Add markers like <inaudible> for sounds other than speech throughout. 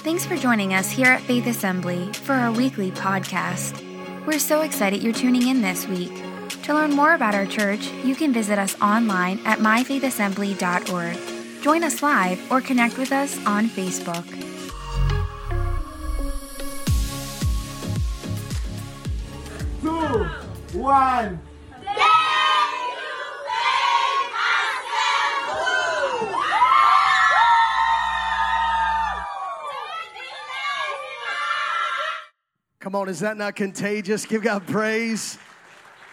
Thanks for joining us here at Faith Assembly for our weekly podcast. We're so excited you're tuning in this week. To learn more about our church, you can visit us online at myfaithassembly.org. Join us live or connect with us on Facebook. Two, one. Come on, is that not contagious? Give God praise.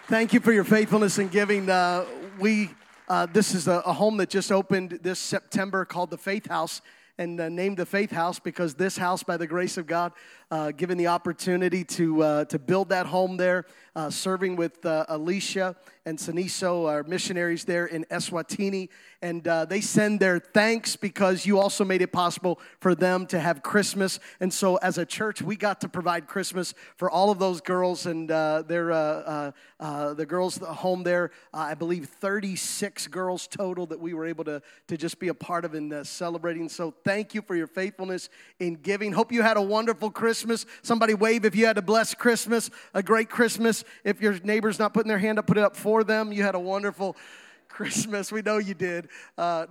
Thank you for your faithfulness in giving. Uh, we uh, this is a, a, home that just opened this September called the Faith House, and uh, named the Faith House because this house, by the grace of God, uh, given the opportunity to uh, to build that home there, uh, serving with Alicia and Saniso, our missionaries there in Eswatini, and uh, they send their thanks because you also made it possible for them to have Christmas. And so, as a church, we got to provide Christmas for all of those girls and uh, their uh, uh, uh the girls home there. Uh, I believe 36 girls total that we were able to to just be a part of in celebrating. So, thank you for your faithfulness in giving. Hope you had a wonderful Christmas. Somebody wave if you had a blessed Christmas, a great Christmas. If your neighbor's not putting their hand up, put it up for them. You had a wonderful <laughs> Christmas. We know you did. Uh,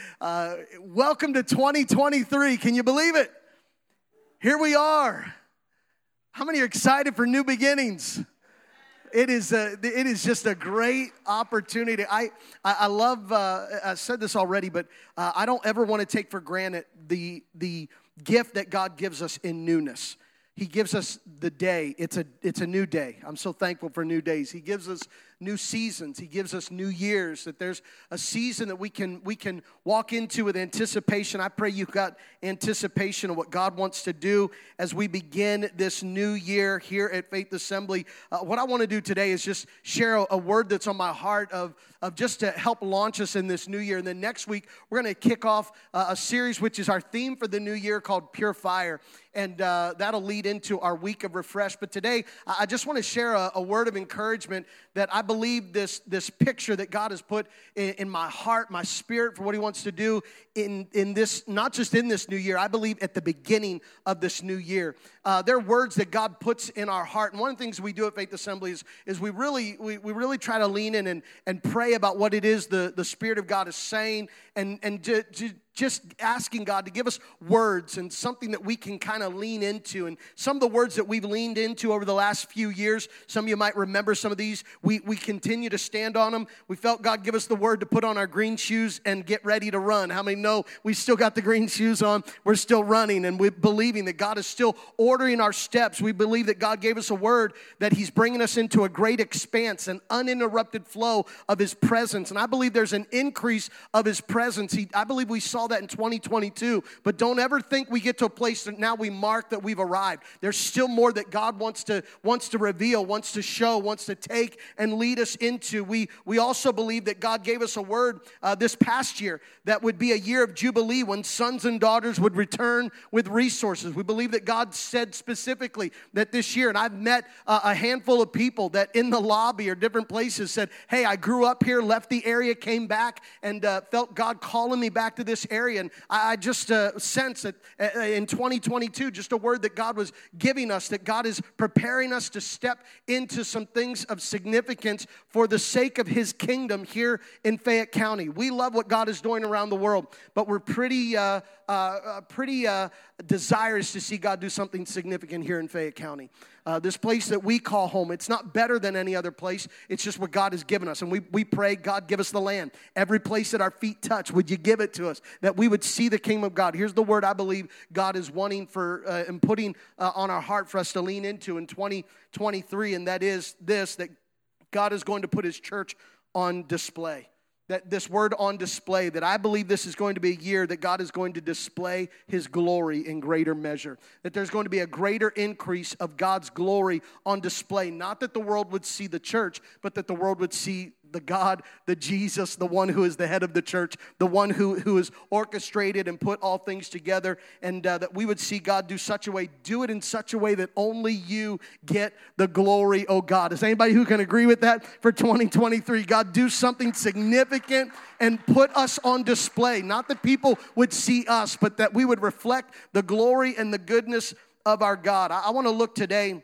<laughs> uh, welcome to 2023. Can you believe it? Here we are. How many are excited for new beginnings? It is, a, it is just a great opportunity. I, I, love, uh, I said this already, but uh, I don't ever want to take for granted the, the gift that God gives us in newness. He gives us the day. It's a, it's a new day. I'm so thankful for new days. He gives us new seasons. He gives us new years. That there's a season that we can we can walk into with anticipation. I pray you've got anticipation of what God wants to do as we begin this new year here at Faith Assembly. Uh, what I want to do today is just share a, a word that's on my heart of of just to help launch us in this new year. And then next week we're going to kick off uh, a series which is our theme for the new year called Pure Fire and uh, that'll lead into our week of refresh. But today, I just want to share a, a, word of encouragement that I believe this, this picture that God has put in, in, my heart, my spirit for what He wants to do in, in this, not just in this new year, I believe at the beginning of this new year. Uh, there are words that God puts in our heart. And one of the things we do at Faith Assembly is, is we, really, we, we really try to lean in and, and pray about what it is the, the Spirit of God is saying and, and to, to just asking God to give us words and something that we can kind of lean into. And some of the words that we've leaned into over the last few years, some of you might remember some of these. We, we continue to stand on them. We felt God give us the word to put on our green shoes and get ready to run. How many know we still got the green shoes on? We're still running and we're believing that God is still ordering our steps. We believe that God gave us a word that He's bringing us into a great expanse, an uninterrupted flow of His presence. And I believe there's an increase of His presence. He, I believe we saw saw that in 2022. But don't ever think we get to a place that now we mark that we've arrived. There's still more that God wants to wants to reveal, wants to show, wants to take and lead us into. We we also believe that God gave us a word uh, this past year that would be a year of jubilee when sons and daughters would return with resources. We believe that God said specifically that this year, and I've met uh, a handful of people that in the lobby or different places said, "Hey, I grew up here, left the area, came back, and uh, felt God calling me back to this area. And I, I just uh, sense that uh, in 2022, just a word that God was giving us, that God is preparing us to step into some things of significance for the sake of His kingdom here in Fayette County. We love what God is doing around the world, but we're pretty, uh, uh, uh pretty uh, desirous to see God do something significant here in Fayette County uh, this place that we call home. It's not better than any other place, it's just what God has given us. And we, we pray, God, give us the land. Every place that our feet touch, would you give it to us? That we would see the kingdom of God. Here's the word I believe God is wanting for uh, and putting uh, on our heart for us to lean into in 2023, and that is this that God is going to put his church on display that this word on display, that I believe this is going to be a year that God is going to display his glory in greater measure. That there's going to be a greater increase of God's glory on display. Not that the world would see the church, but that the world would see the God, the Jesus, the one who is the head of the church, the one who, who has orchestrated and put all things together, and uh, that we would see God do such a way, do it in such a way that only you get the glory, oh God. Is anybody who can agree with that for 2023? God, do something significant and put us on display. Not that people would see us, but that we would reflect the glory and the goodness of our God. I, I want to look today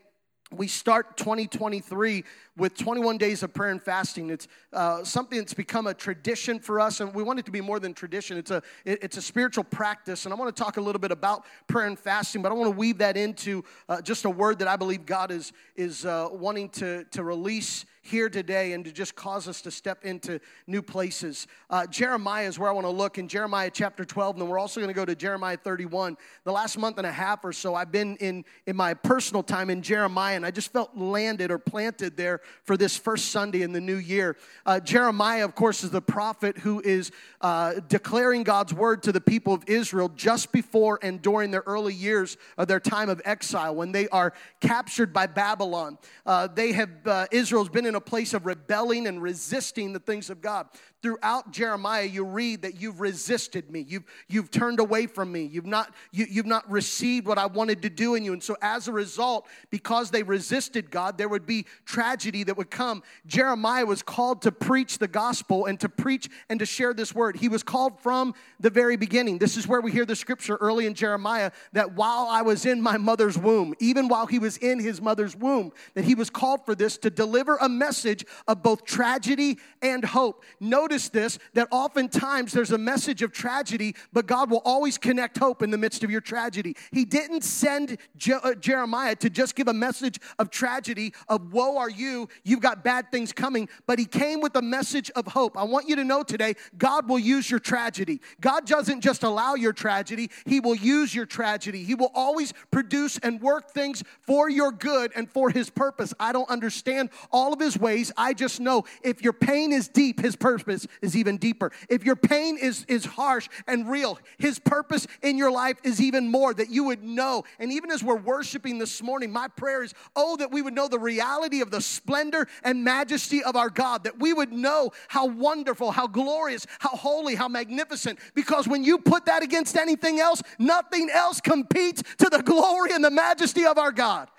we start 2023 with 21 days of prayer and fasting. It's uh, something that's become a tradition for us, and we want it to be more than tradition. It's a, it, it's a spiritual practice, and I want to talk a little bit about prayer and fasting, but I want to weave that into uh, just a word that I believe God is, is uh, wanting to, to release here today and to just cause us to step into new places. Uh, Jeremiah is where I want to look in Jeremiah chapter 12, and then we're also going to go to Jeremiah 31. The last month and a half or so, I've been in, in my personal time in Jeremiah, and I just felt landed or planted there for this first Sunday in the new year. Uh, Jeremiah, of course, is the prophet who is uh, declaring God's word to the people of Israel just before and during their early years of their time of exile when they are captured by Babylon. Uh, they have, uh, Israel's been in a place of rebelling and resisting the things of God throughout Jeremiah, you read that you've resisted me. You've, you've turned away from me. You've not, you, you've not received what I wanted to do in you. And so, as a result, because they resisted God, there would be tragedy that would come. Jeremiah was called to preach the gospel and to preach and to share this word. He was called from the very beginning. This is where we hear the scripture early in Jeremiah that while I was in my mother's womb, even while he was in his mother's womb, that he was called for this to deliver a message of both tragedy and hope. Notice notice this that oftentimes there's a message of tragedy, but God will always connect hope in the midst of your tragedy. He didn't send Je- uh, Jeremiah to just give a message of tragedy, of woe are you, you've got bad things coming, but he came with a message of hope. I want you to know today, God will use your tragedy. God doesn't just allow your tragedy, He will use your tragedy. He will always produce and work things for your good and for His purpose. I don't understand all of His ways. I just know if your pain is deep, His purpose purpose is even deeper. If your pain is, is harsh and real, His purpose in your life is even more that you would know. And even as we're worshiping this morning, my prayer is, oh, that we would know the reality of the splendor and majesty of our God, that we would know how wonderful, how glorious, how holy, how magnificent. Because when you put that against anything else, nothing else competes to the glory and the majesty of our God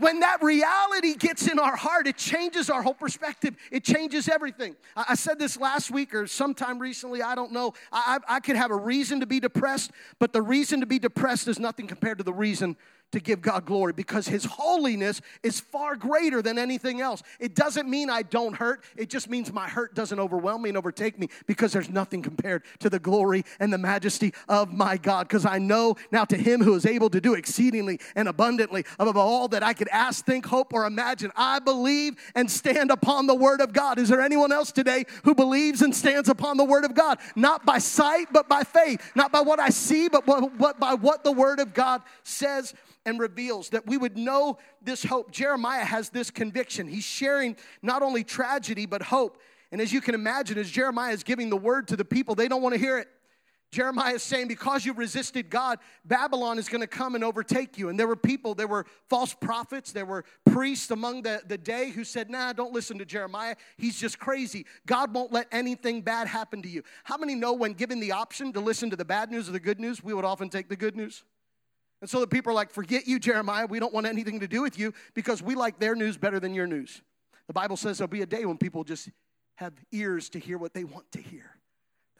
when that reality gets in our heart, it changes our whole perspective. It changes everything. I, I said this last week or sometime recently, I don't know. I, I, I could have a reason to be depressed, but the reason to be depressed is nothing compared to the reason to give God glory because His holiness is far greater than anything else. It doesn't mean I don't hurt, it just means my hurt doesn't overwhelm me and overtake me because there's nothing compared to the glory and the majesty of my God. Because I know now to Him who is able to do exceedingly and abundantly above all that I could ask, think, hope, or imagine, I believe and stand upon the Word of God. Is there anyone else today who believes and stands upon the Word of God? Not by sight, but by faith. Not by what I see, but by what the Word of God says and reveals that we would know this hope. Jeremiah has this conviction. He's sharing not only tragedy, but hope. And as you can imagine, as Jeremiah is giving the word to the people, they don't want to hear it. Jeremiah is saying, because you resisted God, Babylon is going to come and overtake you. And there were people, there were false prophets, there were priests among the, the day who said, nah, don't listen to Jeremiah. He's just crazy. God won't let anything bad happen to you. How many know when given the option to listen to the bad news or the good news, we would often take the good news? And so the people are like, forget you, Jeremiah. We don't want anything to do with you because we like their news better than your news. The Bible says there'll be a day when people just have ears to hear what they want to hear.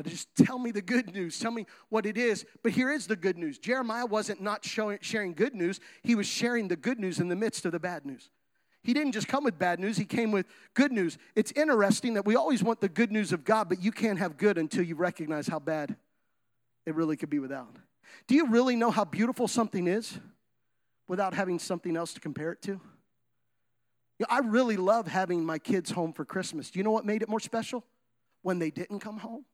Just tell me the good news, tell me what it is. But here is the good news Jeremiah wasn't not showing, sharing good news, he was sharing the good news in the midst of the bad news. He didn't just come with bad news, he came with good news. It's interesting that we always want the good news of God, but you can't have good until you recognize how bad it really could be without. Do you really know how beautiful something is without having something else to compare it to? You know, I really love having my kids home for Christmas. Do you know what made it more special? When they didn't come home.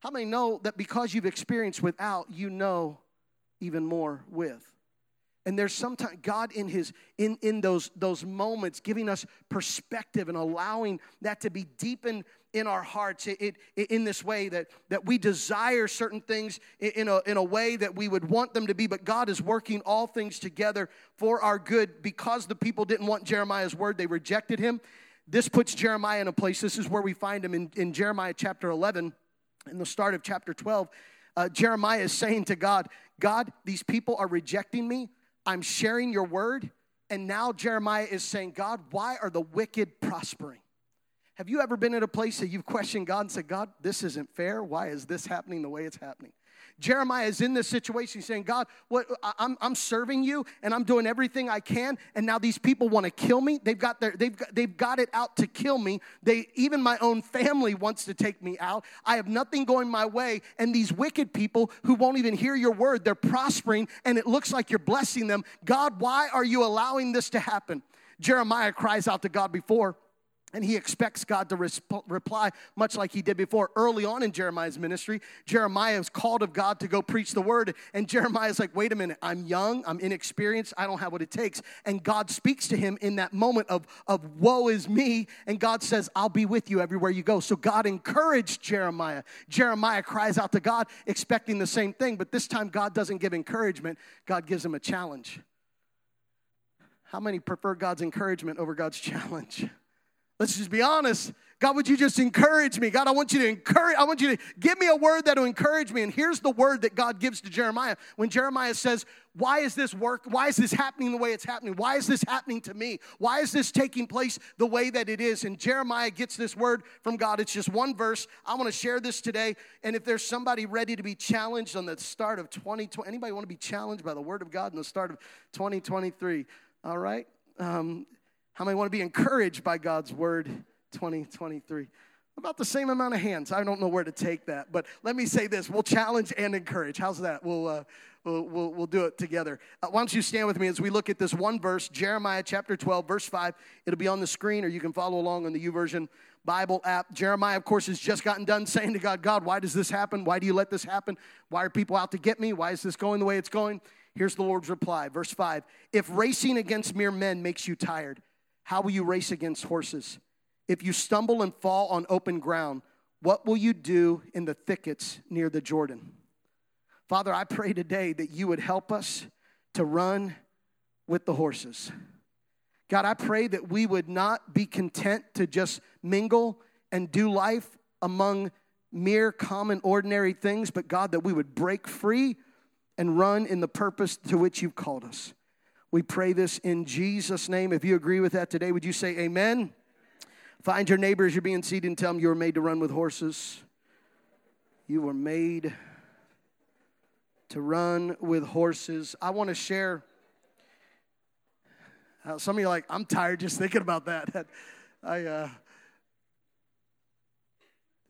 How many know that because you've experienced without, you know even more with? And there's sometimes God in his in in those those moments giving us perspective and allowing that to be deepened in our hearts it, it, in this way that, that we desire certain things in a, in a way that we would want them to be, but God is working all things together for our good because the people didn't want Jeremiah's word, they rejected him. this puts Jeremiah in a place. This is where we find him in, in Jeremiah chapter 11, in the start of chapter 12. Uh, Jeremiah is saying to God, God, these people are rejecting me. I'm sharing your word. And now Jeremiah is saying, God, why are the wicked prospering? Have you ever been in a place that you've questioned God and said, God, this isn't fair? Why is this happening the way it's happening? Jeremiah is in this situation saying, God, what, I'm, I'm serving you and I'm doing everything I can, and now these people want to kill me. They've got, their, they've, got, they've got it out to kill me. They, even my own family wants to take me out. I have nothing going my way, and these wicked people who won't even hear your word, they're prospering, and it looks like you're blessing them. God, why are you allowing this to happen? Jeremiah cries out to God before and he expects God to resp- reply much like he did before. Early on in Jeremiah's ministry, Jeremiah is called of God to go preach the word. And Jeremiah is like, wait a minute, I'm young, I'm inexperienced, I don't have what it takes. And God speaks to him in that moment of, of woe is me. And God says, I'll be with you everywhere you go. So God encouraged Jeremiah. Jeremiah cries out to God, expecting the same thing. But this time, God doesn't give encouragement, God gives him a challenge. How many prefer God's encouragement over God's <laughs> challenge? Let's just be honest. God, would you just encourage me? God, I want you to encourage, I want you to give me a word that'll encourage me. And here's the word that God gives to Jeremiah. When Jeremiah says, Why is this work? Why is this happening the way it's happening? Why is this happening to me? Why is this taking place the way that it is? And Jeremiah gets this word from God. It's just one verse. I want to share this today. And if there's somebody ready to be challenged on the start of 2020, anybody want to be challenged by the word of God in the start of 2023? All right. Um, how many want to be encouraged by God's word 2023? About the same amount of hands. I don't know where to take that, but let me say this: we'll challenge and encourage. How's that? We'll uh, we'll, we'll, we'll do it together. Uh, why don't you stand with me as we look at this one verse, Jeremiah chapter 12, verse 5. It'll be on the screen, or you can follow along on the YouVersion Bible app. Jeremiah, of course, has just gotten done saying to God, God, why does this happen? Why do you let this happen? Why are people out to get me? Why is this going the way it's going? Here's the Lord's reply, verse 5. If racing against mere men makes you tired, how will you race against horses? If you stumble and fall on open ground, what will you do in the thickets near the Jordan? Father, I pray today that you would help us to run with the horses. God, I pray that we would not be content to just mingle and do life among mere common ordinary things, but God, that we would break free and run in the purpose to which you've called us. We pray this in Jesus' name. If you agree with that today, would you say amen? Find your neighbor as you're being seated and tell them you were made to run with horses. You were made to run with horses. I want to share. Uh, some of you like, I'm tired just thinking about that. <laughs> I, uh,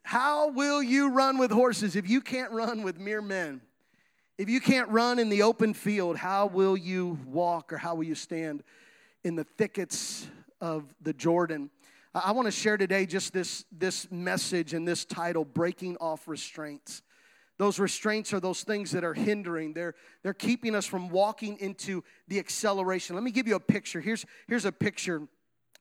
how will you run with horses if you can't run with mere men? If you can't run in the open field, how will you walk or how will you stand in the thickets of the Jordan? I want to share today just this, this message and this title Breaking Off Restraints. Those restraints are those things that are hindering. They're, they're keeping us from walking into the acceleration. Let me give you a picture. Here's, here's a picture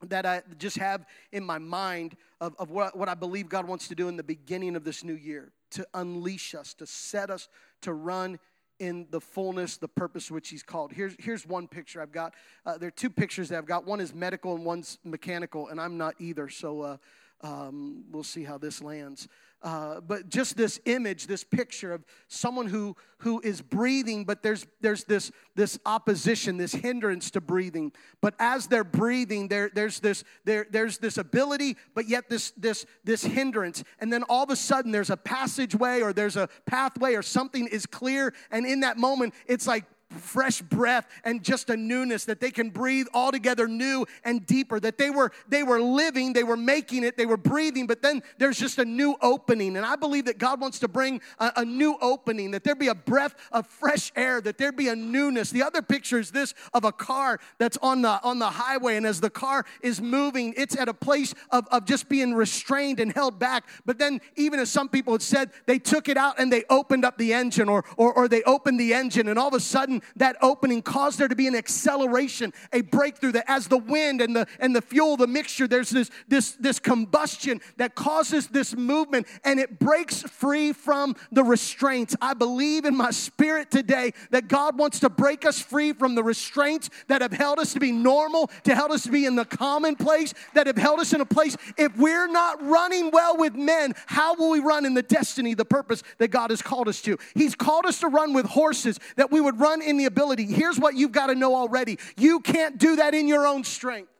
that I just have in my mind of, of what, what I believe God wants to do in the beginning of this new year to unleash us, to set us to run in the fullness, the purpose which he's called. Here's, here's one picture I've got. Uh, there are two pictures that I've got. One is medical and one's mechanical, and I'm not either. So uh, um, we'll see how this lands. Uh, but just this image, this picture of someone who who is breathing, but there's there's this this opposition, this hindrance to breathing. But as they're breathing, there there's this there there's this ability, but yet this this this hindrance. And then all of a sudden, there's a passageway or there's a pathway or something is clear. And in that moment, it's like fresh breath and just a newness that they can breathe altogether new and deeper that they were they were living they were making it they were breathing but then there's just a new opening. And i believe that god wants to bring a, a new opening that there be a breath of fresh air that there be a newness. The other picture is this of a car that's on the on the highway. And as the car is moving it's at a place of, of just being restrained and held back. But then even as some people had said they took it out and they opened up the engine or or, or they opened the engine. And all of a sudden sudden that opening caused there to be an acceleration, a breakthrough that as the wind and the and the fuel, the mixture, there's this this this combustion that causes this movement and it breaks free from the restraints. I believe in my spirit today that God wants to break us free from the restraints that have held us to be normal, to held us to be in the commonplace, that have held us in a place. If we're not running well with men, how will we run in the destiny, the purpose that God has called us to? He's called us to run with horses, that we would run in the ability. Here's what you've got to know already you can't do that in your own strength.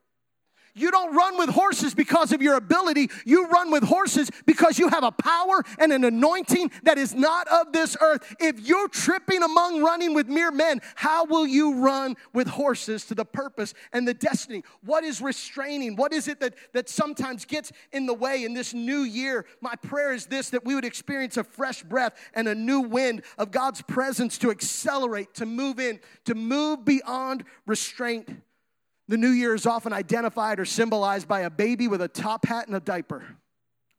You don't run with horses because of your ability. You run with horses because you have a power and an anointing that is not of this earth. If you're tripping among running with mere men, how will you run with horses to the purpose and the destiny? What is restraining? What is it that, that sometimes gets in the way in this new year? My prayer is this that we would experience a fresh breath and a new wind of God's presence to accelerate, to move in, to move beyond restraint the new year is often identified or symbolized by a baby with a top hat and a diaper,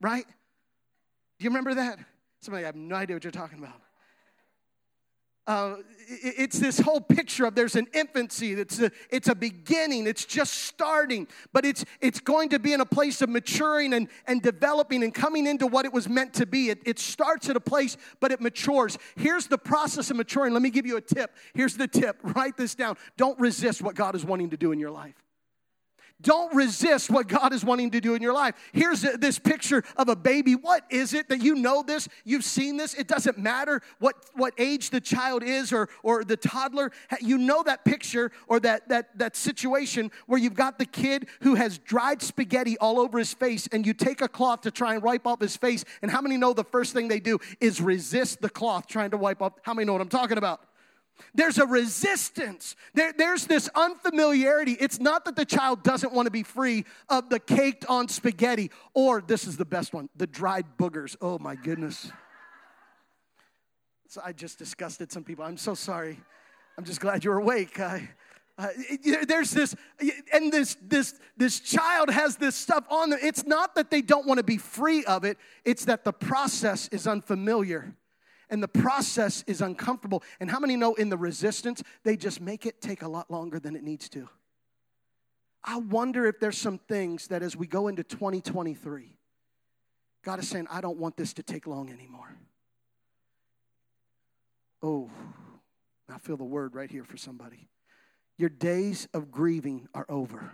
right? Do you remember that? Somebody, I have no idea what you're talking about. Uh, it's this whole picture of there's an infancy it's a, it's a beginning it's just starting but it's it's going to be in a place of maturing and, and developing and coming into what it was meant to be. It, it starts at a place but it matures. Here's the process of maturing. Let me give you a tip. Here's the tip. <laughs> Write this down. Don't resist what god is wanting to do in your life don't resist what God is wanting to do in your life. Here's this picture of a baby. What is it that you know this? You've seen this. It doesn't matter what, what age the child is or, or the toddler. You know that picture or that, that, that situation where you've got the kid who has dried spaghetti all over his face and you take a cloth to try and wipe off his face. And how many know the first thing they do is resist the cloth trying to wipe off? How many know what I'm talking about? There's a resistance. There, there's this unfamiliarity. It's not that the child doesn't want to be free of the caked on spaghetti, or this is the best one the dried boogers. Oh my goodness. So I just disgusted some people. I'm so sorry. I'm just glad you're awake. I, uh, there's this, and this this this child has this stuff on them. It's not that they don't want to be free of it. It's that the process is unfamiliar and the process is uncomfortable. And how many know in the resistance, they just make it take a lot longer than it needs to? I wonder if there's some things that as we go into 2023, God is saying, I don't want this to take long anymore. Oh, I feel the word right here for somebody. Your days of grieving are over.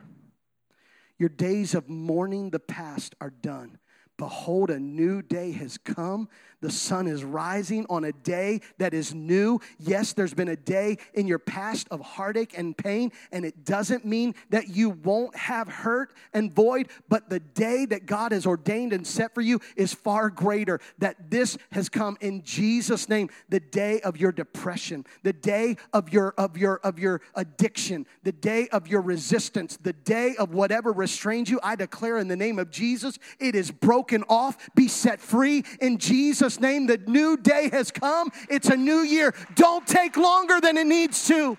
Your days of mourning the past are done. Behold, a new day has come. The sun is rising on a day that is new. Yes, there's been a day in your past of heartache and pain, and it doesn't mean that you won't have hurt and void, but the day that God has ordained and set for you is far greater. That this has come in Jesus' name, the day of your depression, the day of your of your of your addiction, the day of your resistance, the day of whatever restrains you. I declare in the name of Jesus, it is broken off, be set free in Jesus' Jesus' name, the new day has come. It's a new year. Don't take longer than it needs to.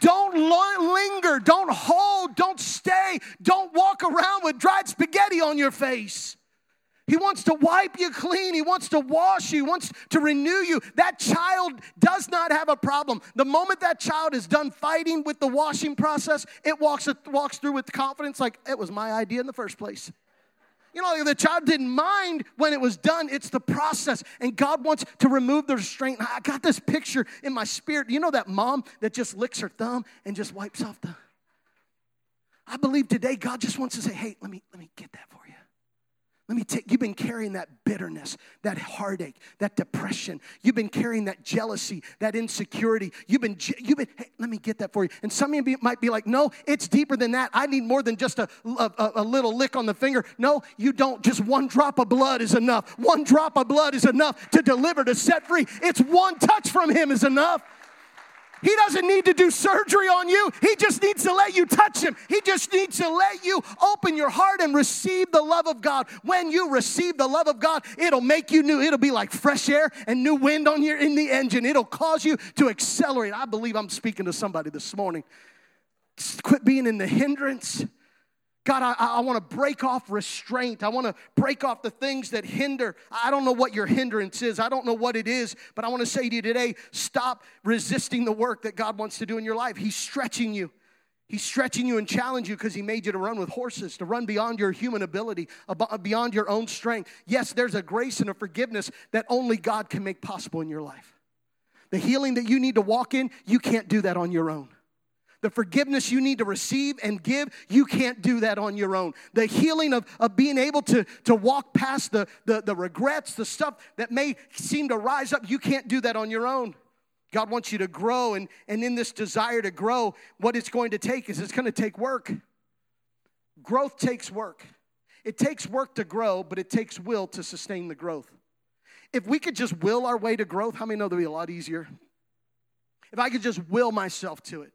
Don't linger. Don't hold. Don't stay. Don't walk around with dried spaghetti on your face. He wants to wipe you clean. He wants to wash you. He wants to renew you. That child does not have a problem. The moment that child is done fighting with the washing process, it walks, walks through with confidence like it was my idea in the first place. You know, the child didn't mind when it was done. It's the process. And God wants to remove the restraint. I got this picture in my spirit. You know that mom that just licks her thumb and just wipes off the. I believe today God just wants to say, hey, let me, let me get that for you. Let me take, you've been carrying that bitterness, that heartache, that depression. You've been carrying that jealousy, that insecurity. You've been, you've been, hey, let me get that for you. And some of you might be like, no, it's deeper than that. I need more than just a, a, a little lick on the finger. No, you don't. Just one drop of blood is enough. One drop of blood is enough to deliver, to set free. It's one touch from Him is enough. He doesn't need to do surgery on you. He just needs to let you touch him. He just needs to let you open your heart and receive the love of God. When you receive the love of God, it'll make you new. It'll be like fresh air and new wind on your in the engine. It'll cause you to accelerate. I believe I'm speaking to somebody this morning. Quit being in the hindrance God, I, I want to break off restraint. I want to break off the things that hinder. I don't know what your hindrance is. I don't know what it is, but I want to say to you today stop resisting the work that God wants to do in your life. He's stretching you. He's stretching you and challenging you because he made you to run with horses, to run beyond your human ability, beyond your own strength. Yes, there's a grace and a forgiveness that only God can make possible in your life. The healing that you need to walk in, you can't do that on your own. The forgiveness you need to receive and give, you can't do that on your own. The healing of, of being able to, to walk past the, the, the regrets, the stuff that may seem to rise up, you can't do that on your own. God wants you to grow, and, and in this desire to grow, what it's going to take is it's going to take work. Growth takes work. It takes work to grow, but it takes will to sustain the growth. If we could just will our way to growth, how many know that would be a lot easier? If I could just will myself to it.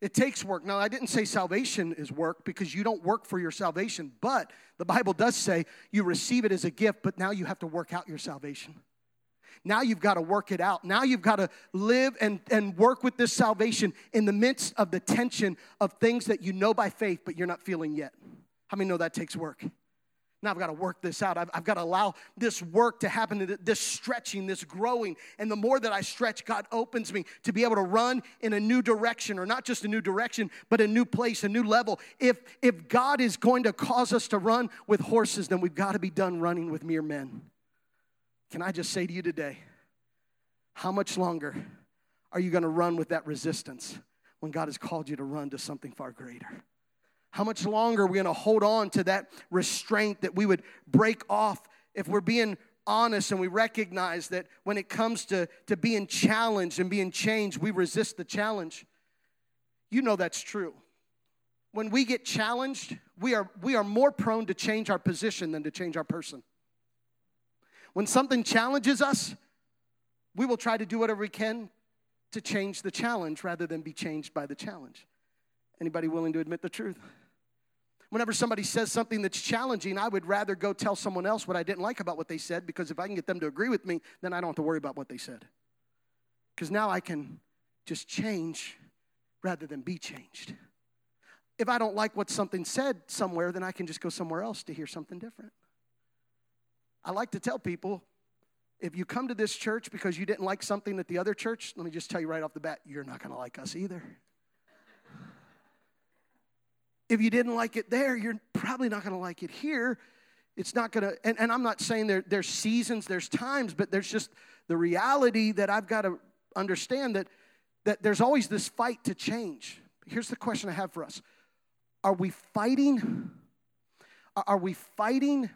It takes work. Now, I didn't say salvation is work because you don't work for your salvation, but the Bible does say you receive it as a gift, but now you have to work out your salvation. Now you've got to work it out. Now you've got to live and, and work with this salvation in the midst of the tension of things that you know by faith, but you're not feeling yet. How many know that takes work? Now I've got to work this out. I've, I've, got to allow this work to happen, this stretching, this growing. And the more that I stretch, God opens me to be able to run in a new direction, or not just a new direction, but a new place, a new level. If, if God is going to cause us to run with horses, then we've got to be done running with mere men. Can I just say to you today, how much longer are you going to run with that resistance when God has called you to run to something far greater? How much longer are we going to hold on to that restraint that we would break off if we're being honest and we recognize that when it comes to, to being challenged and being changed, we resist the challenge? You know that's true. When we get challenged, we are, we are more prone to change our position than to change our person. When something challenges us, we will try to do whatever we can to change the challenge rather than be changed by the challenge. Anybody willing to admit the truth? Whenever somebody says something that's challenging, I would rather go tell someone else what I didn't like about what they said because if I can get them to agree with me, then I don't have to worry about what they said. Because now I can just change rather than be changed. If I don't like what something said somewhere, then I can just go somewhere else to hear something different. I like to tell people if you come to this church because you didn't like something at the other church, let me just tell you right off the bat, you're not going to like us either. If you didn't like it there, you're probably not going to like it here. It's not going to, and, and I'm not saying there, there's seasons, there's times, but there's just the reality that I've got to understand that, that there's always this fight to change. Here's the question I have for us Are we fighting? Are we fighting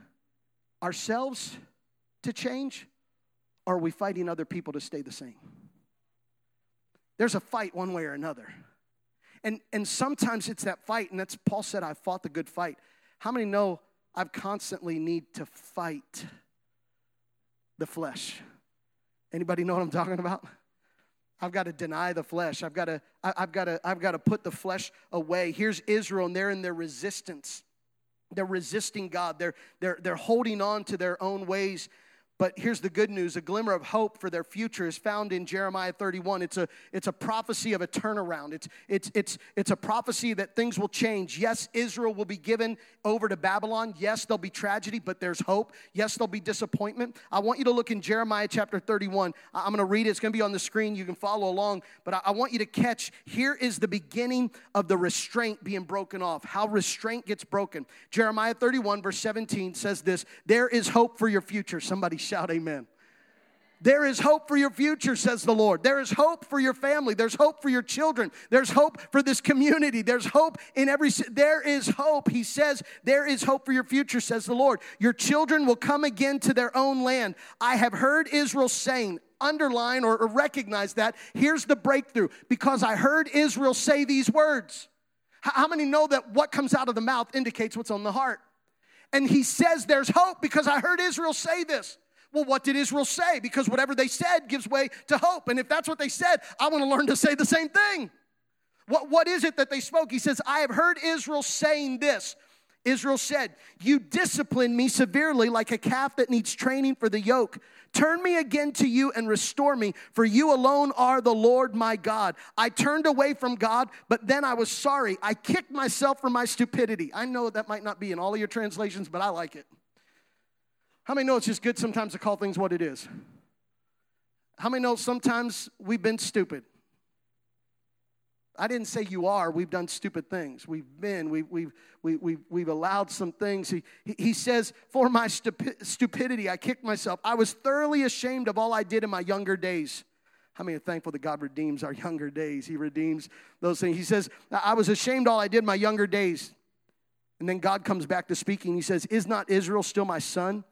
ourselves to change, or are we fighting other people to stay the same? There's a fight one way or another. And, and sometimes it's that fight, and that's Paul said, I fought the good fight. How many know I've constantly need to fight the flesh? Anybody know what I'm talking about? I've got to deny the flesh. I've got to, I, have got to, I've got to put the flesh away. Here's Israel, and they're in their resistance. They're resisting God. They're, they're, they're holding on to their own ways but here's the good news a glimmer of hope for their future is found in Jeremiah 31. It's a, it's a prophecy of a turnaround, it's, it's, it's, it's a prophecy that things will change. Yes, Israel will be given over to Babylon. Yes, there'll be tragedy, but there's hope. Yes, there'll be disappointment. I want you to look in Jeremiah chapter 31. I'm going to read it, it's going to be on the screen. You can follow along, but I, I want you to catch here is the beginning of the restraint being broken off, how restraint gets broken. Jeremiah 31, verse 17 says this There is hope for your future. Somebody shout amen. There is hope for your future, says the Lord. There is hope for your family. There's hope for your children. There's hope for this community. There's hope in every. There is hope. He says, There is hope for your future, says the Lord. Your children will come again to their own land. I have heard Israel saying, underline or, or recognize that. Here's the breakthrough because I heard Israel say these words. How many know that what comes out of the mouth indicates what's on the heart? And he says, There's hope because I heard Israel say this. Well, what did Israel say? Because whatever they said gives way to hope. And if that's what they said, I want to learn to say the same thing. What, what is it that they spoke? He says, I have heard Israel saying this Israel said, You discipline me severely like a calf that needs training for the yoke. Turn me again to you and restore me, for you alone are the Lord my God. I turned away from God, but then I was sorry. I kicked myself for my stupidity. I know that might not be in all of your translations, but I like it. How many know it's just good sometimes to call things what it is? How many know sometimes we've been stupid? I didn't say you are. We've done stupid things. We've been, we've, we've, we, we've, we've allowed some things. He, he says, For my stupidity, I kicked myself. I was thoroughly ashamed of all I did in my younger days. How many are thankful that God redeems our younger days? He redeems those things. He says, I was ashamed all I did in my younger days. And then God comes back to speaking. He says, Is not Israel still my son?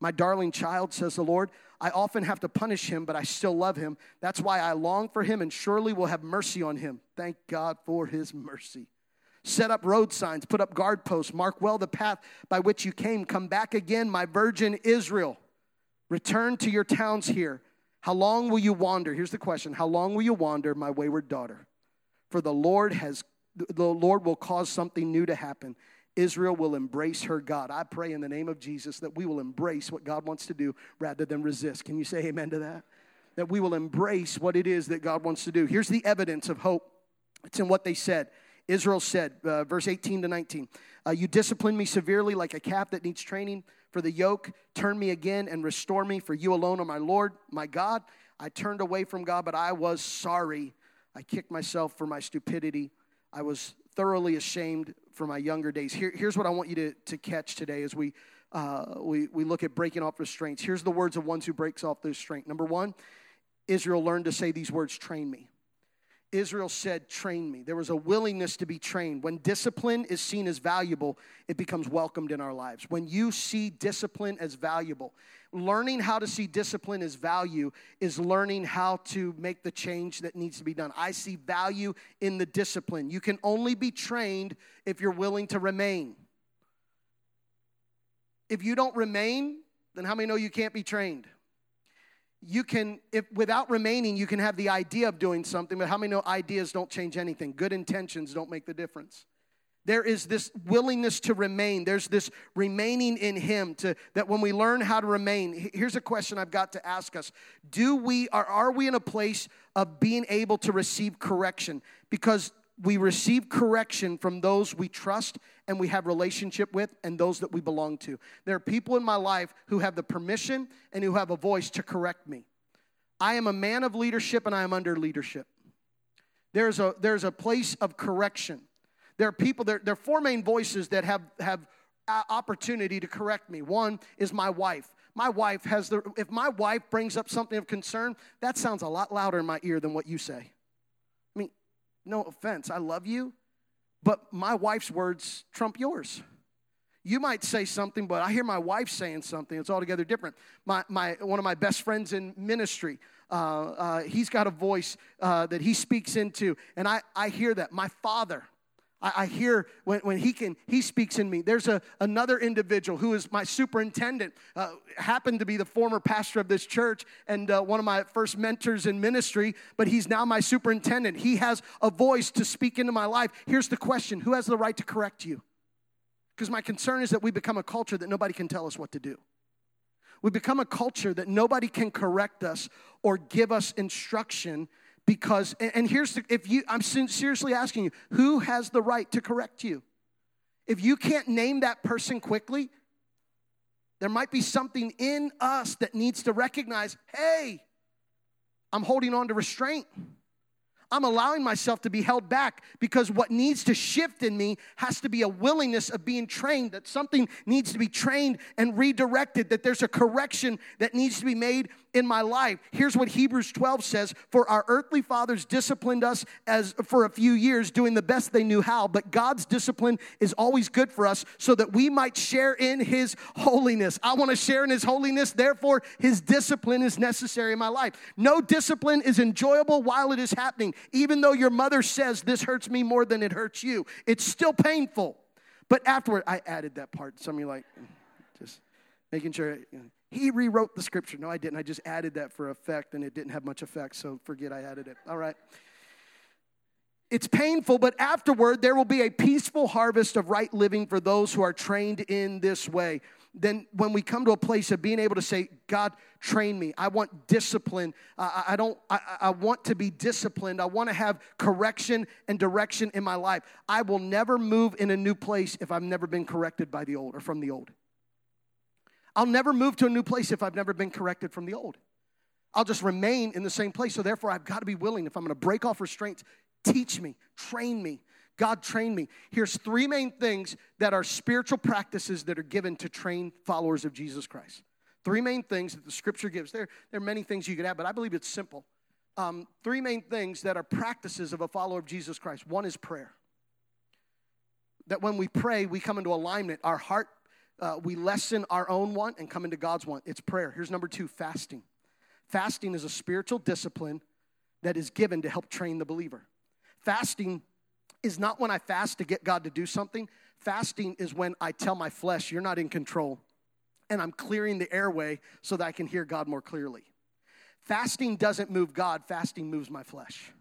My darling child, says the Lord. I often have to punish him, but I still love him. That's why I long for him and surely will have mercy on him. Thank God for his mercy. Set up road signs, put up guard posts, mark well the path by which you came. Come back again, my virgin Israel. Return to your towns here. How long will you wander? Here's the question How long will you wander, my wayward daughter? For the Lord has the Lord will cause something new to happen. Israel will embrace her God. I pray in the name of Jesus that we will embrace what God wants to do rather than resist. Can you say amen to that? That we will embrace what it is that God wants to do. Here's the evidence of hope it's in what they said. Israel said, uh, verse 18 to 19, uh, You discipline me severely like a calf that needs training for the yoke. Turn me again and restore me, for you alone are my Lord, my God. I turned away from God, but I was sorry. I kicked myself for my stupidity. I was thoroughly ashamed for my younger days. Here, here's what I want you to, to catch today as we, uh, we, we look at breaking off restraints. Here's the words of ones who breaks off the restraint. Number one, Israel learned to say these words, train me. Israel said, Train me. There was a willingness to be trained. When discipline is seen as valuable, it becomes welcomed in our lives. When you see discipline as valuable, learning how to see discipline as value is learning how to make the change that needs to be done. I see value in the discipline. You can only be trained if you're willing to remain. If you don't remain, then how many know you can't be trained? You can if without remaining you can have the idea of doing something but how many know ideas don't change anything? Good intentions don't make the difference. There is this willingness to remain. There's this remaining in him to that when we learn how to remain here's a question i've got to ask us. Do we are, are we in a place of being able to receive correction? Because we receive correction from those we trust and we have relationship with and those that we belong to. There are people in my life who have the permission and who have a voice to correct me. I am a man of leadership and i am under leadership. There's a there's a place of correction. There are people there, there are four main voices that have have opportunity to correct me. One is my wife. My wife has the if my wife brings up something of concern that sounds a lot louder in my ear than what you say. I mean, no offense, I love you, but my wife's words trump yours. You might say something, but I hear my wife saying something. It's altogether different. My, my, one of my best friends in ministry, uh, uh, he's got a voice uh, that he speaks into, and I, I hear that. My father, I, I hear when, when he can, he speaks in me. There's a, another individual who is my superintendent, uh, happened to be the former pastor of this church and uh, one of my first mentors in ministry, but he's now my superintendent. He has a voice to speak into my life. Here's the question Who has the right to correct you? Because my concern is that we become a culture that nobody can tell us what to do. We become a culture that nobody can correct us or give us instruction because and here's the, if you i'm seriously asking you who has the right to correct you? If you can't name that person quickly there might be something in us that needs to recognize hey i'm holding on to restraint. I'm allowing myself to be held back because what needs to shift in me has to be a willingness of being trained, that something needs to be trained and redirected, that there's a correction that needs to be made in my life. Here's what Hebrews 12 says For our earthly fathers disciplined us as for a few years, doing the best they knew how, but God's discipline is always good for us so that we might share in his holiness. I want to share in his holiness, therefore, his discipline is necessary in my life. No discipline is enjoyable while it is happening. Even though your mother says this hurts me more than it hurts you, it's still painful. But afterward, I added that part. Some of you like, just making sure. You know, he rewrote the scripture. No, I didn't. I just added that for effect, and it didn't have much effect, so forget I added it. All right. it's painful, but afterward, there will be a peaceful harvest of right living for those who are trained in this way. Then, when we come to a place of being able to say, God, train me, I want discipline. I, I don't, I, I want to be disciplined. I want to have correction and direction in my life. I will never move in a new place if I've never been corrected by the old or from the old. I'll never move to a new place if I've never been corrected from the old. I'll just remain in the same place. So, therefore, I've got to be willing, if I'm going to break off restraints, Teach me, train me. God train me. Here's three main things that are spiritual practices that are given to train followers of Jesus Christ. Three main things that the scripture gives. There, there are many things you could add, but I believe it's simple. Um, three main things that are practices of a follower of Jesus Christ. One is prayer. That when we pray, we come into alignment. Our heart, uh, we lessen our own want and come into God's want. It's prayer. Here's number two fasting. Fasting is a spiritual discipline that is given to help train the believer. Fasting is not when I fast to get God to do something. Fasting is when I tell my flesh, you're not in control. And I'm clearing the airway so that I can hear God more clearly. Fasting doesn't move God, fasting moves my flesh.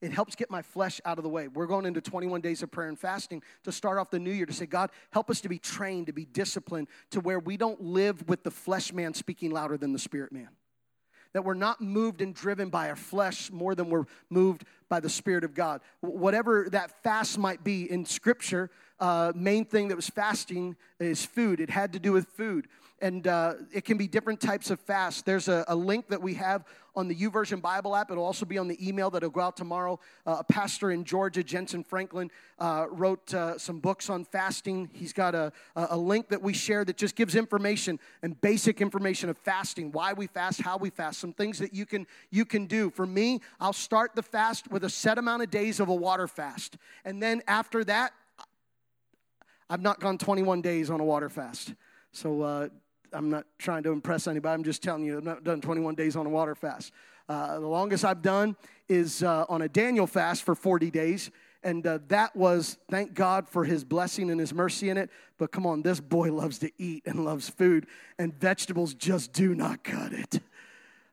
It helps get my flesh out of the way. We're going into 21 days of prayer and fasting to start off the new year to say, God, help us to be trained, to be disciplined, to where we don't live with the flesh man speaking louder than the spirit man that we're not moved and driven by our flesh more than we're moved by the Spirit of God. Whatever that fast might be in Scripture, uh, main thing that was fasting is food. It had to do with food and uh, it can be different types of fast. There's a, a, link that we have on the YouVersion Bible app. It'll also be on the email that'll go out tomorrow. Uh, a pastor in Georgia, Jentezen Franklin, uh, wrote uh, some books on fasting. He's got a, a link that we share that just gives information and basic information of fasting, why we fast, how we fast, some things that you can you can do. For me, I'll start the fast with a set amount of days of a water fast, and then after that, I've not gone 21 days on a water fast. So uh, I'm not trying to impress anybody. I'm just telling you, I've not done 21 days on a water fast. Uh, the longest I've done is uh, on a Daniel fast for 40 days. And uh, that was, thank God for his blessing and his mercy in it. But come on, this boy loves to eat and loves food, and vegetables just do not cut it.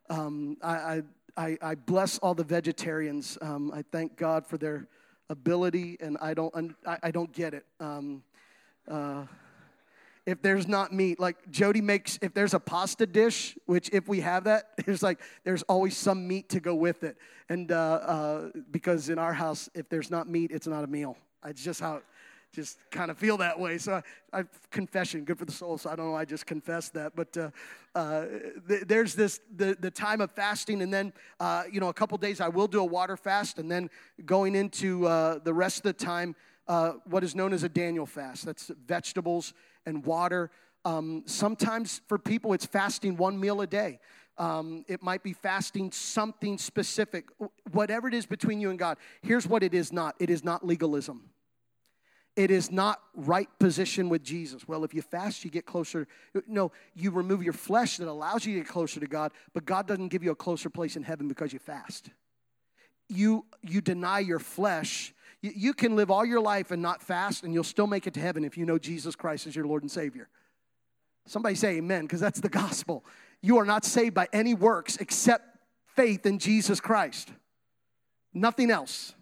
Um, I, I, I, bless all the vegetarians. Um, I thank God for their ability, and I don't, I, I don't get it. Um, uh, if there's not meat. Like Jody makes, if there's a pasta dish, which if we have that, <laughs> there's like, there's always some meat to go with it. And uh, uh, because in our house, if there's not meat, it's not a meal. It's just how, just kind of feel that way. So I, I, confession, good for the soul. So I don't know. I just confessed that. But uh, uh, th- there's this the the time of fasting, and then uh, you know a couple days I will do a water fast, and then going into uh, the rest of the time, uh, what is known as a Daniel fast. That's vegetables and water. Um, sometimes for people, it's fasting one meal a day. Um, it might be fasting something specific. Whatever it is between you and God, here's what it is not it is not legalism. It is not right position with Jesus. Well, if you fast, you get closer. No, you remove your flesh that allows you to get closer to God, but God doesn't give you a closer place in heaven because you fast. You, you deny your flesh you can live all your life and not fast, and you'll still make it to heaven if you know Jesus Christ as your Lord and Savior. Somebody say amen, because that's the gospel. You are not saved by any works except faith in Jesus Christ. Nothing else.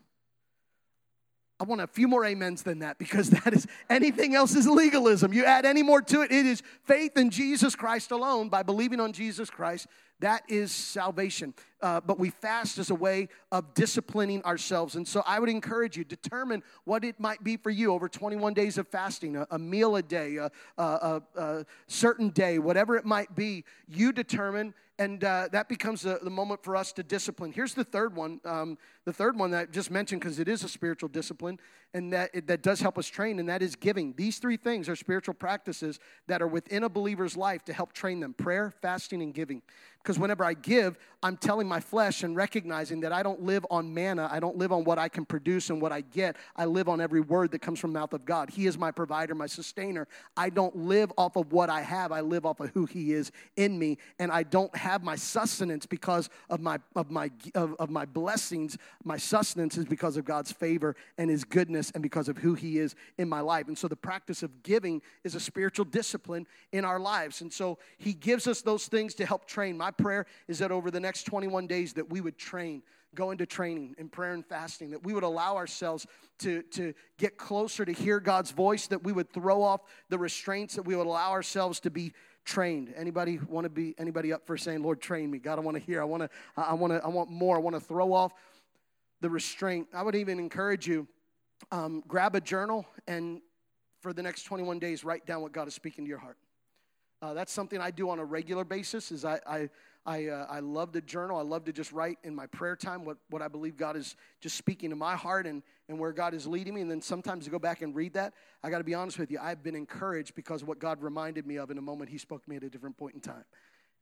I want a few more amens than that because <laughs> that is anything else is legalism. You add any more to it, it is faith in Jesus Christ alone by believing on Jesus Christ that is salvation. Uh, but we fast as a way of disciplining ourselves. And so I would encourage you, determine what it might be for you over 21 days of fasting, a, a meal a day, a, a, a, certain day, whatever it might be. You determine, and uh, that becomes the, the, moment for us to discipline. Here's the third one. Um, the third one that I just mentioned, because it is a spiritual discipline, and that, it, that does help us train, and that is giving. These three things are spiritual practices that are within a believer's life to help train them prayer, fasting, and giving. Because whenever I give, I'm telling my flesh and recognizing that I don't live on manna. I don't live on what I can produce and what I get. I live on every word that comes from the mouth of God. He is my provider, my sustainer. I don't live off of what I have. I live off of who He is in me. And I don't have my sustenance because of my, of my, of, of my blessings. My sustenance is because of God's favor and His goodness and because of who He is in my life. And so the practice of giving is a spiritual discipline in our lives. And so He gives us those things to help train. My prayer is that over the next 21 days that we would train go into training in prayer and fasting, that we would allow ourselves to, to get closer to hear God's voice, that we would throw off the restraints, that we would allow ourselves to be trained. Anybody want to be anybody up for saying, Lord, train me? God, I want to hear. I want to, I want to, I want more. I want to throw off the restraint. I would even encourage you, um, grab a journal and for the next 21 days, write down what God is speaking to your heart. Uh, that's something I do on a regular basis. Is I I I, uh, I love to journal. I love to just write in my prayer time what, what I believe God is just speaking to my heart and, and where God is leading me. And then sometimes to go back and read that, I got to be honest with you, I've been encouraged because what God reminded me of in a moment He spoke to me at a different point in time.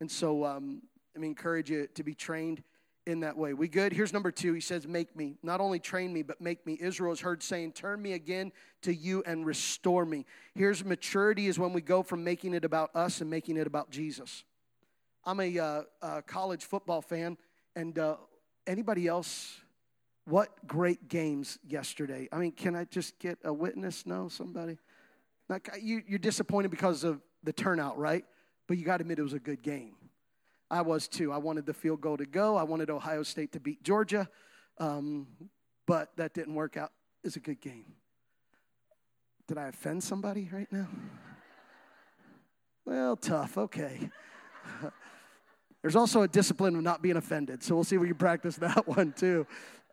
And so um, I mean, encourage you to be trained in that way. We good? Here's number two. He says, Make me. Not only train me, but make me. Israel is heard saying, Turn me again to you and restore me. Here's maturity is when we go from making it about us and making it about Jesus. I'm a, uh, college football fan, and uh, anybody else? What great games yesterday! I mean, can I just get a witness? No, somebody. Like you, you're disappointed because of the turnout, right? But you got to admit it was a good game. I was too. I wanted the field goal to go. I wanted Ohio State to beat Georgia, um, but that didn't work out. It's a good game. Did I offend somebody right now? Well, tough. Okay. <laughs> There's also a discipline of not being offended. So we'll see if we can practice <laughs> that one too.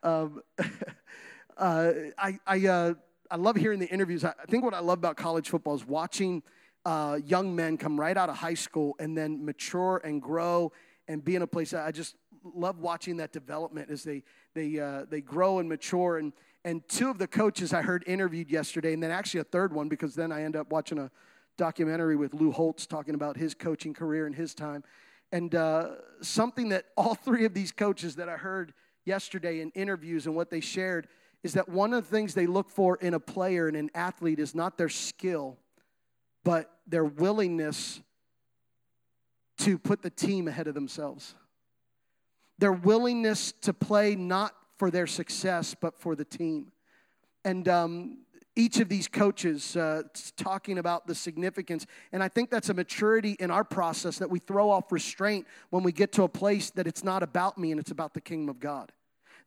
Um, <laughs> uh, I, I, uh, I love hearing the interviews. I think what I love about college football is watching uh, young men come right out of high school and then mature and grow and be in a place. I just love watching that development as they, they, uh, they grow and mature. And, and two of the coaches I heard interviewed yesterday, and then actually a third one because then I end up watching a documentary with Lou Holtz talking about his coaching career and his time. And uh, something that all <laughs> three of these coaches that I heard yesterday in interviews and what they shared is that one of the things they look for in a player and an athlete is not their skill, but their willingness to put the team ahead of themselves. Their willingness to play not for their success, but for the team. And um, each of these coaches uh, talking about the significance. And I think that's a maturity in our process that we throw off restraint when we get to a place that it's not about me and it's about the kingdom of God.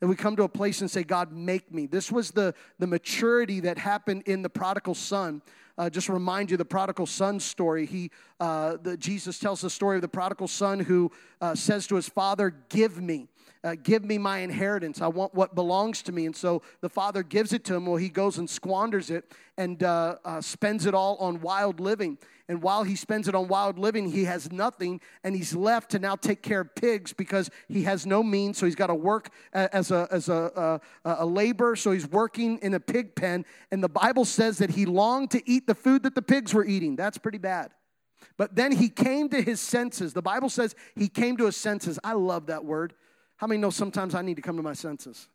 That we come to a place and say, God, make me. This was the, the maturity that happened in the prodigal son. Uh, just remind you the prodigal son story. He, uh, the, Jesus tells the story of the prodigal son who uh, says to his father, Give me uh, give me my inheritance. I want what belongs to me. And so the father gives it to him. Well, he goes and squanders it and uh, uh, spends it all on wild living. And while he spends it on wild living, he has nothing, and he's left to now take care of pigs because he has no means. So he's got to work as a as a, a, a laborer. So he's working in a pig pen, and the Bible says that he longed to eat the food that the pigs were eating. That's pretty bad. But then he came to his senses. The Bible says he came to his senses. I love that word. How many know sometimes I need to come to my senses?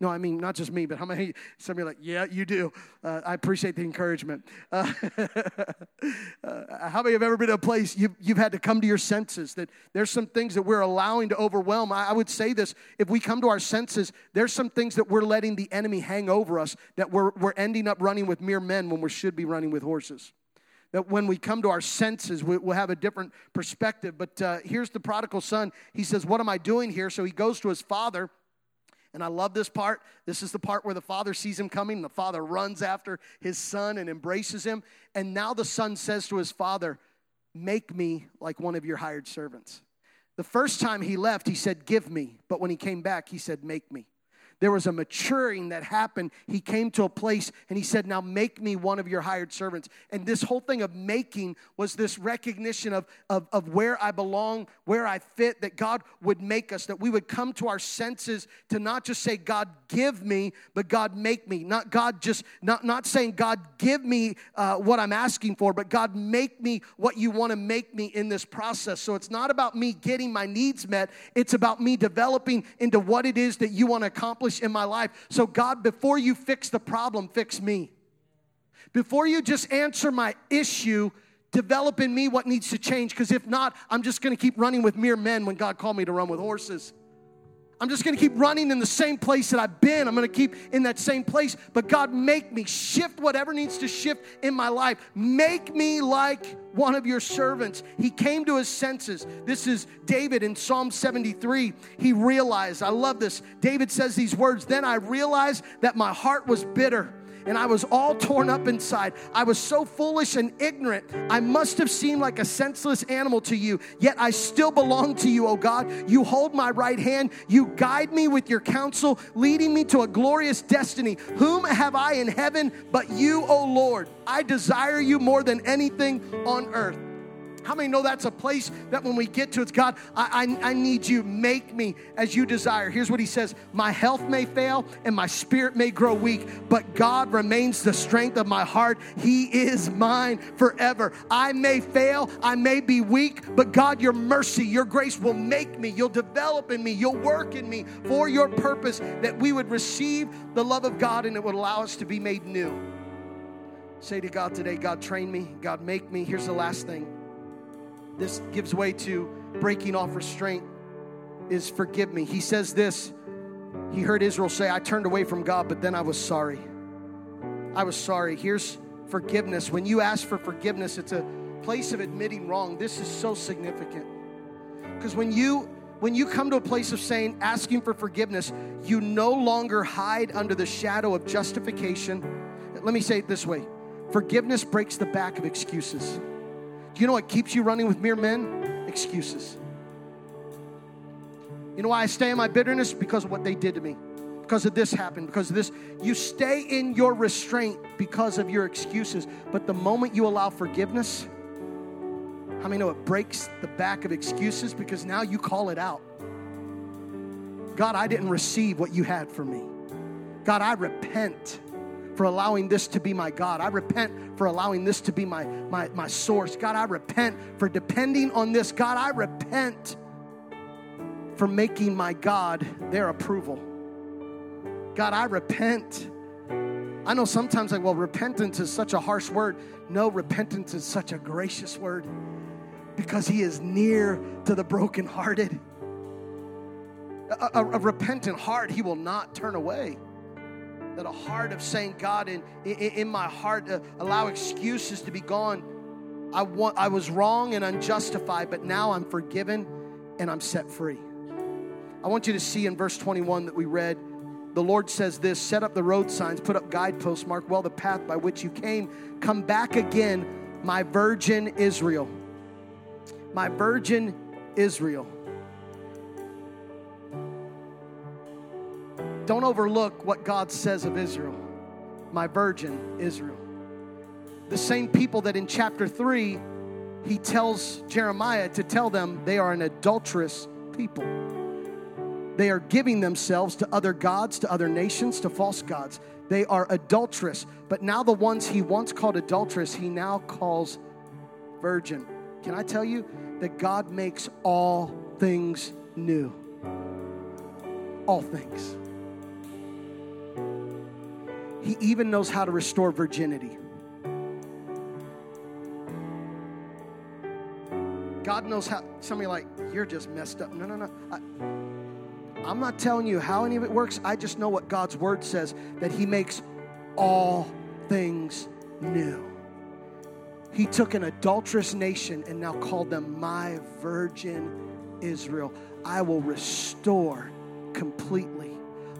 No, I mean, not just me, but how many? <laughs> Some of you are like, yeah, you do. Uh, I appreciate the encouragement. Uh, <laughs> uh, how many have ever been in a place you've, you've had to come to your senses? That there's some things that we're allowing to overwhelm. I, I would say this if we come to our senses, there's some things that we're letting the enemy hang over us that we're, we're ending up running with mere men when we should be running with horses that when we come to our senses, we, will have a different perspective. But uh, here's the prodigal son. He says, What am I doing here? So he goes to his father. And I love this part. This is the part where the father sees him coming, and the father runs after his son and embraces him. And now the son says to his father, Make me like one of your hired servants. The first time he left, he said, Give me. But when he came back, he said, Make me. There was a maturing that happened. He came to a place and he said, Now make me one of your hired servants. And this whole thing of making was this recognition of, of, of where I belong, where I fit, that God would make us, that we would come to our senses to not just say, God, give me, but God, make me. Not God just, not, not saying, God, give me uh, what I'm asking for, but God, make me what you want to make me in this process. So it's not about me getting my needs met, it's about me developing into what it is that you want to accomplish in my life. So, God, before you fix the problem, fix me. Before you just answer my issue, develop in me what needs to change. Because if not, I'm just going to keep running with mere men when God called me to run with horses. I'm just gonna keep running in the same place that I've been. I'm gonna keep in that same place. But God, make me shift whatever needs to shift in my life. Make me like one of your servants. He came to his senses. This is David in Psalm 73. He realized, I love this. David says these words Then I realized that my heart was bitter and I was all torn up inside. I was so foolish and ignorant. I must have seemed like a senseless animal to you, yet I still belong to you, O God. You hold my right hand. You guide me with your counsel, leading me to a glorious destiny. Whom have I in heaven but you, O Lord? I desire you more than anything on earth. How many know that's a place that when we get to it's God, I, I, I, need you, make me as you desire. Here's what he says My health may fail and my spirit may grow weak, but God remains the strength of my heart. He is mine forever. I may fail, I may be weak, but God, your mercy, your grace will make me. You'll develop in me, you'll work in me for your purpose that we would receive the love of God and it would allow us to be made new. Say to God today, God, train me, God, make me. Here's the last thing this gives way to breaking off restraint is forgive me. He says this. He heard Israel say, I turned away from God, but then I was sorry. I was sorry. Here's forgiveness. When you ask for forgiveness, it's a place of admitting wrong. This is so significant. Because when you when you come to a place of saying asking for forgiveness, you no longer hide under the shadow of justification. Let me say it this way. Forgiveness breaks the back of excuses. You know what keeps you running with mere men? Excuses. You know why I stay in my bitterness? Because of what they did to me. Because of this happened, because of this. You stay in your restraint because of your excuses. But the moment you allow forgiveness, how many know it breaks the back of excuses? Because now you call it out. God, I didn't receive what you had for me. God, I repent for allowing this to be my God. I repent for allowing this to be my, my, my source. God, I repent for depending on this. God, I repent for making my God their approval. God, I repent. I know sometimes like, well, repentance is such a harsh word. No, repentance is such a gracious word because he is near to the brokenhearted. A, a, a repentant heart, he will not turn away that a heart of saying, God, in, in, in my heart, uh, allow excuses to be gone. I, want, I was wrong and unjustified, but now I'm forgiven and I'm set free. I want you to see in verse 21 that we read, the Lord says this set up the road signs, put up guideposts, mark well the path by which you came. Come back again, my virgin Israel. My virgin Israel. Don't overlook what God says of Israel, my virgin Israel. The same people that in chapter 3, he tells Jeremiah to tell them they are an adulterous people. They are giving themselves to other gods, to other nations, to false gods. They are adulterous. But now, the ones he once called adulterous, he now calls virgin. Can I tell you that God makes all things new? All things. He even knows how to restore virginity. God knows how. Some of you like, you're just messed up. No, no, no. I, I'm not telling you how any of it works. I just know what God's word says that He makes all things new. He took an adulterous nation and now called them my virgin Israel. I will restore completely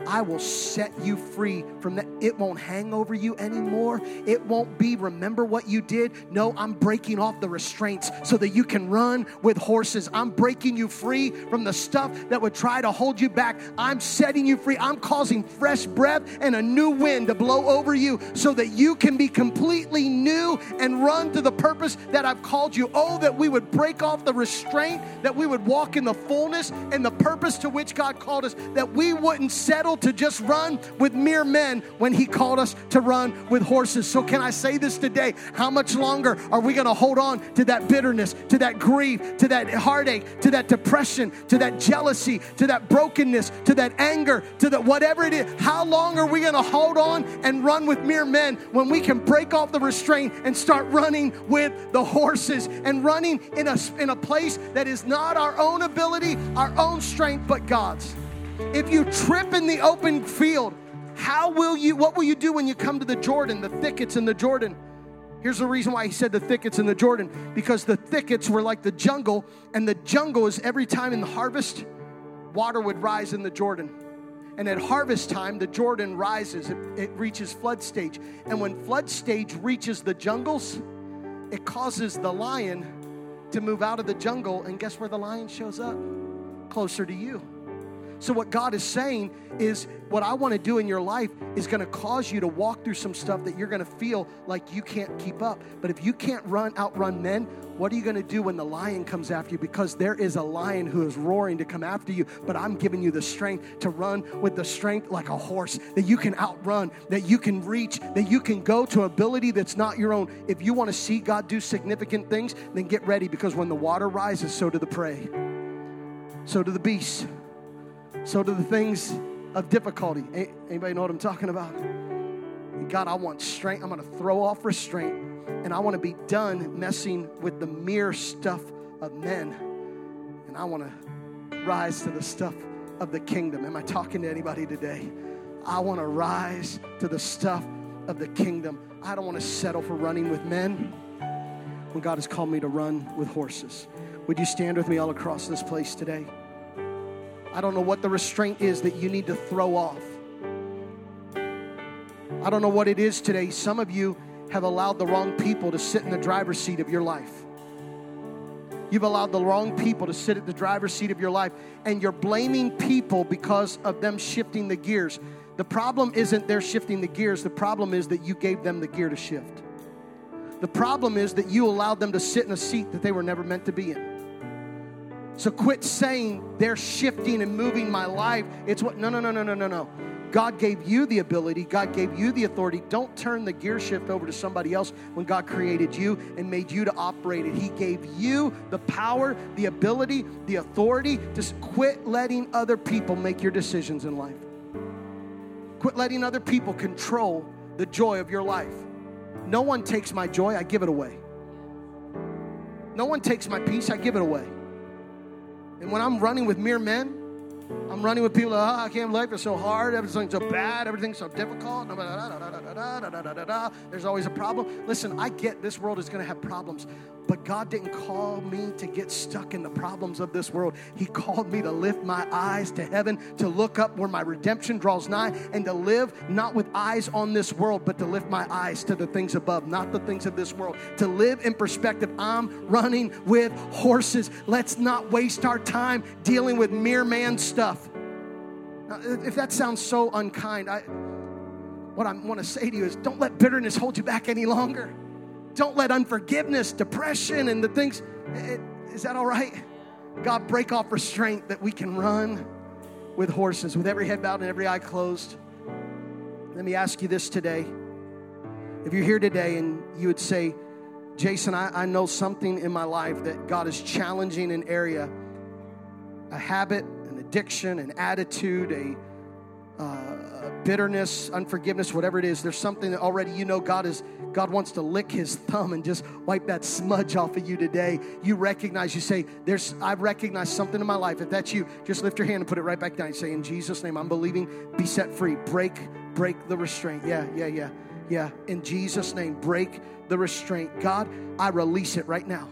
I will set you free from that. It won't hang over you anymore. It won't be, remember what you did. No, I'm breaking off the restraints so that you can run with horses. I'm breaking you free from the stuff that would try to hold you back. I'm setting you free. I'm causing fresh breath and a new wind to blow over you so that you can be completely new and run to the purpose that I've called you. Oh, that we would break off the restraint, that we would walk in the fullness and the purpose to which God called us, that we wouldn't settle to just run with mere men when He called us to run with horses. So, can I say this today? How much longer are we going to hold on to that bitterness, to that grief, to that heartache, to that depression, to that jealousy, to that brokenness, to that anger, to that whatever it is? How long are we going to hold on and run with mere men when we can break off the restraint and start running with the horses and running in a, in a place that is not our own ability, our own strength, but God's? If you trip in the open field, how will you, what will you do when you come to the Jordan, the thickets in the Jordan? Here's the reason why he said the thickets in the Jordan because the thickets were like the jungle, and the jungle is every time in the harvest, water would rise in the Jordan. And at harvest time, the Jordan rises, it, it reaches flood stage. And when flood stage reaches the jungles, it causes the lion to move out of the jungle. And guess where the lion shows up? Closer to you. So, what God is saying is, what I want to do in your life is going to cause you to walk through some stuff that you're going to feel like you can't keep up. But if you can't run, outrun men, what are you going to do when the lion comes after you? Because there is a lion who is roaring to come after you, but I'm giving you the strength to run with the strength like a horse, that you can outrun, that you can reach, that you can go to ability that's not your own. If you want to see God do significant things, then get ready because when the water rises, so do the prey, so do the beasts. So do the things of difficulty. Anybody know what I'm talking about? God, I want strength. I'm going to throw off restraint and I want to be done messing with the mere stuff of men. And I want to rise to the stuff of the kingdom. Am I talking to anybody today? I want to rise to the stuff of the kingdom. I don't want to settle for running with men when God has called me to run with horses. Would you stand with me all across this place today? I don't know what the restraint is that you need to throw off. I don't know what it is today. Some of you have allowed the wrong people to sit in the driver's seat of your life. You've allowed the wrong people to sit at the driver's seat of your life, and you're blaming people because of them shifting the gears. The problem isn't they're shifting the gears, the problem is that you gave them the gear to shift. The problem is that you allowed them to sit in a seat that they were never meant to be in. So quit saying they're shifting and moving my life. It's what, no, no, no, no, no, no, no. God gave you the ability, God gave you the authority. Don't turn the gear shift over to somebody else when God created you and made you to operate it. He gave you the power, the ability, the authority to quit letting other people make your decisions in life. Quit letting other people control the joy of your life. No one takes my joy, I give it away. No one takes my peace, I give it away. And when I'm running with mere men, I'm running with people, oh, I can't life is so hard, everything's so bad, everything's so difficult. There's always a problem. Listen, I get this world is going to have problems, but God didn't call me to get stuck in the problems of this world. He called me to lift my eyes to heaven, to look up where my redemption draws nigh, and to live not with eyes on this world, but to lift my eyes to the things above, not the things of this world. To live in perspective, I'm running with horses. Let's not waste our time dealing with mere man stuff. Now, if that sounds so unkind, I, what I want to say to you is don't let bitterness hold you back any longer. Don't let unforgiveness, depression, and the things. Is that all right? God, break off restraint that we can run with horses, with every head bowed and every eye closed. Let me ask you this today. If you're here today and you would say, Jason, I, I know something in my life that God is challenging an area, a habit, an addiction, an attitude, a uh, bitterness, unforgiveness, whatever it is, there's something that already you know God is God wants to lick his thumb and just wipe that smudge off of you today. You recognize, you say, There's I recognize something in my life. If that's you, just lift your hand and put it right back down. You say, In Jesus' name, I'm believing, be set free. Break, break the restraint. Yeah, yeah, yeah. Yeah. In Jesus' name, break the restraint. God, I release it right now.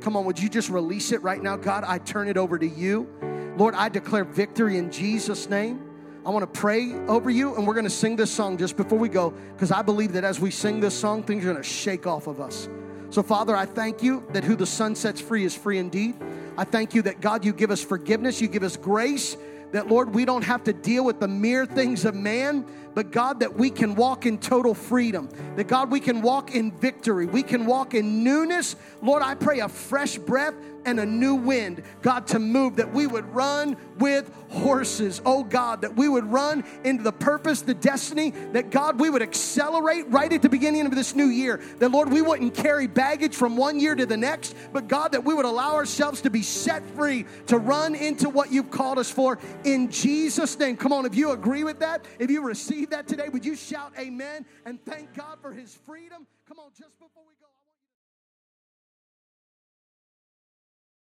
Come on, would you just release it right now? God, I turn it over to you. Lord, I declare victory in Jesus' name. I want to pray over you, and we're going to sing this song just before we go, because I believe that as we sing this song, things are going to shake off of us. So, Father, I thank you that who the Son sets free is free indeed. I thank you that, God, you give us forgiveness, you give us grace, that, Lord, we don't have to deal with the mere things of man, but God, that we can walk in total freedom. That, God, we can walk in victory. We can walk in newness. Lord, I pray a fresh breath and a new wind, God, to move, that we would run with horses. Oh God, that we would run into the purpose, the destiny, that God, we would accelerate right at the beginning of this new year. That Lord, we wouldn't carry baggage from one year to the next, but God, that we would allow ourselves to be set free to run into what you've called us for in Jesus' name. Come on, if you agree with that, if you receive that today, would you shout amen and thank God for his freedom? Come on, just.